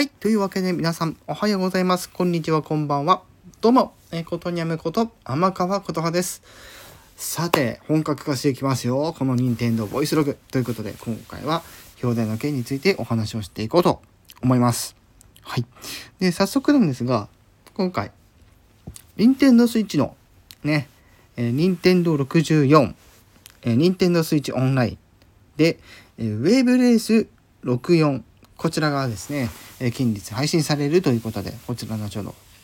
はい。というわけで皆さんおはようございます。こんにちは、こんばんは。どうも、え、ことにゃむこと天川ことはです。さて、本格化していきますよ。この任天堂ボイスログ。ということで、今回は表題の件についてお話をしていこうと思います。はい。で、早速なんですが、今回、任天堂スイッチのね、えー、任天堂64、えー、任天堂スイッチオンラインで、えー、ウェーブレース64こちらがですね、え近日配信されるということで、こちらの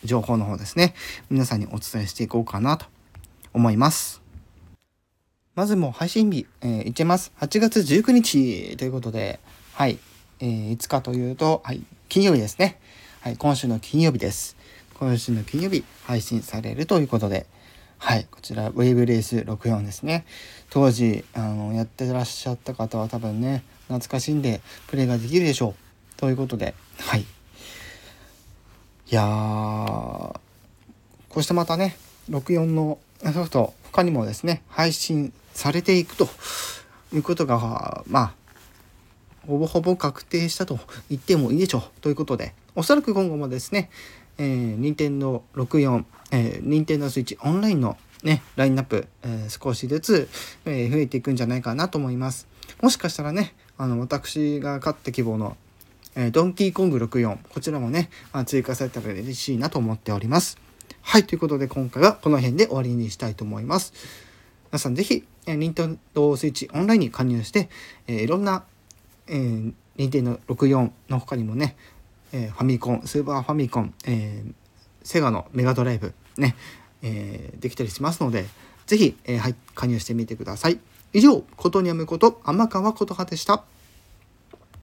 情報の方ですね、皆さんにお伝えしていこうかなと思います。まずもう配信日、えー、いっちゃいます。8月19日ということで、はい、えー、いつかというと、はい、金曜日ですね。はい、今週の金曜日です。今週の金曜日配信されるということで、はい、こちら、ウェーブレース64ですね。当時、あの、やってらっしゃった方は多分ね、懐かしんでプレイができるでしょう。ということで、はい。いやー、こうしてまたね、64のソフト、他にもですね、配信されていくということが、まあ、ほぼほぼ確定したと言ってもいいでしょう。ということで、おそらく今後もですね、えー、任天堂64、えー、任天堂スイッチオンラインのね、ラインナップ、えー、少しずつ、えー、増えていくんじゃないかなと思います。もしかしたらね、あの、私が勝って希望のえドンキーコング64、こちらもね、ま追加されたら嬉しいなと思っております。はい、ということで今回はこの辺で終わりにしたいと思います。皆さんぜひ、えー、ニンテンドースイッチオンラインに加入して、えー、いろんな、えー、ニンテンド64の他にもね、えー、ファミコン、スーパーファミコン、えー、セガのメガドライブ、ね、えー、できたりしますので、ぜひ、えー、はい、加入してみてください。以上、ことにゃむこと、天川ことはでした。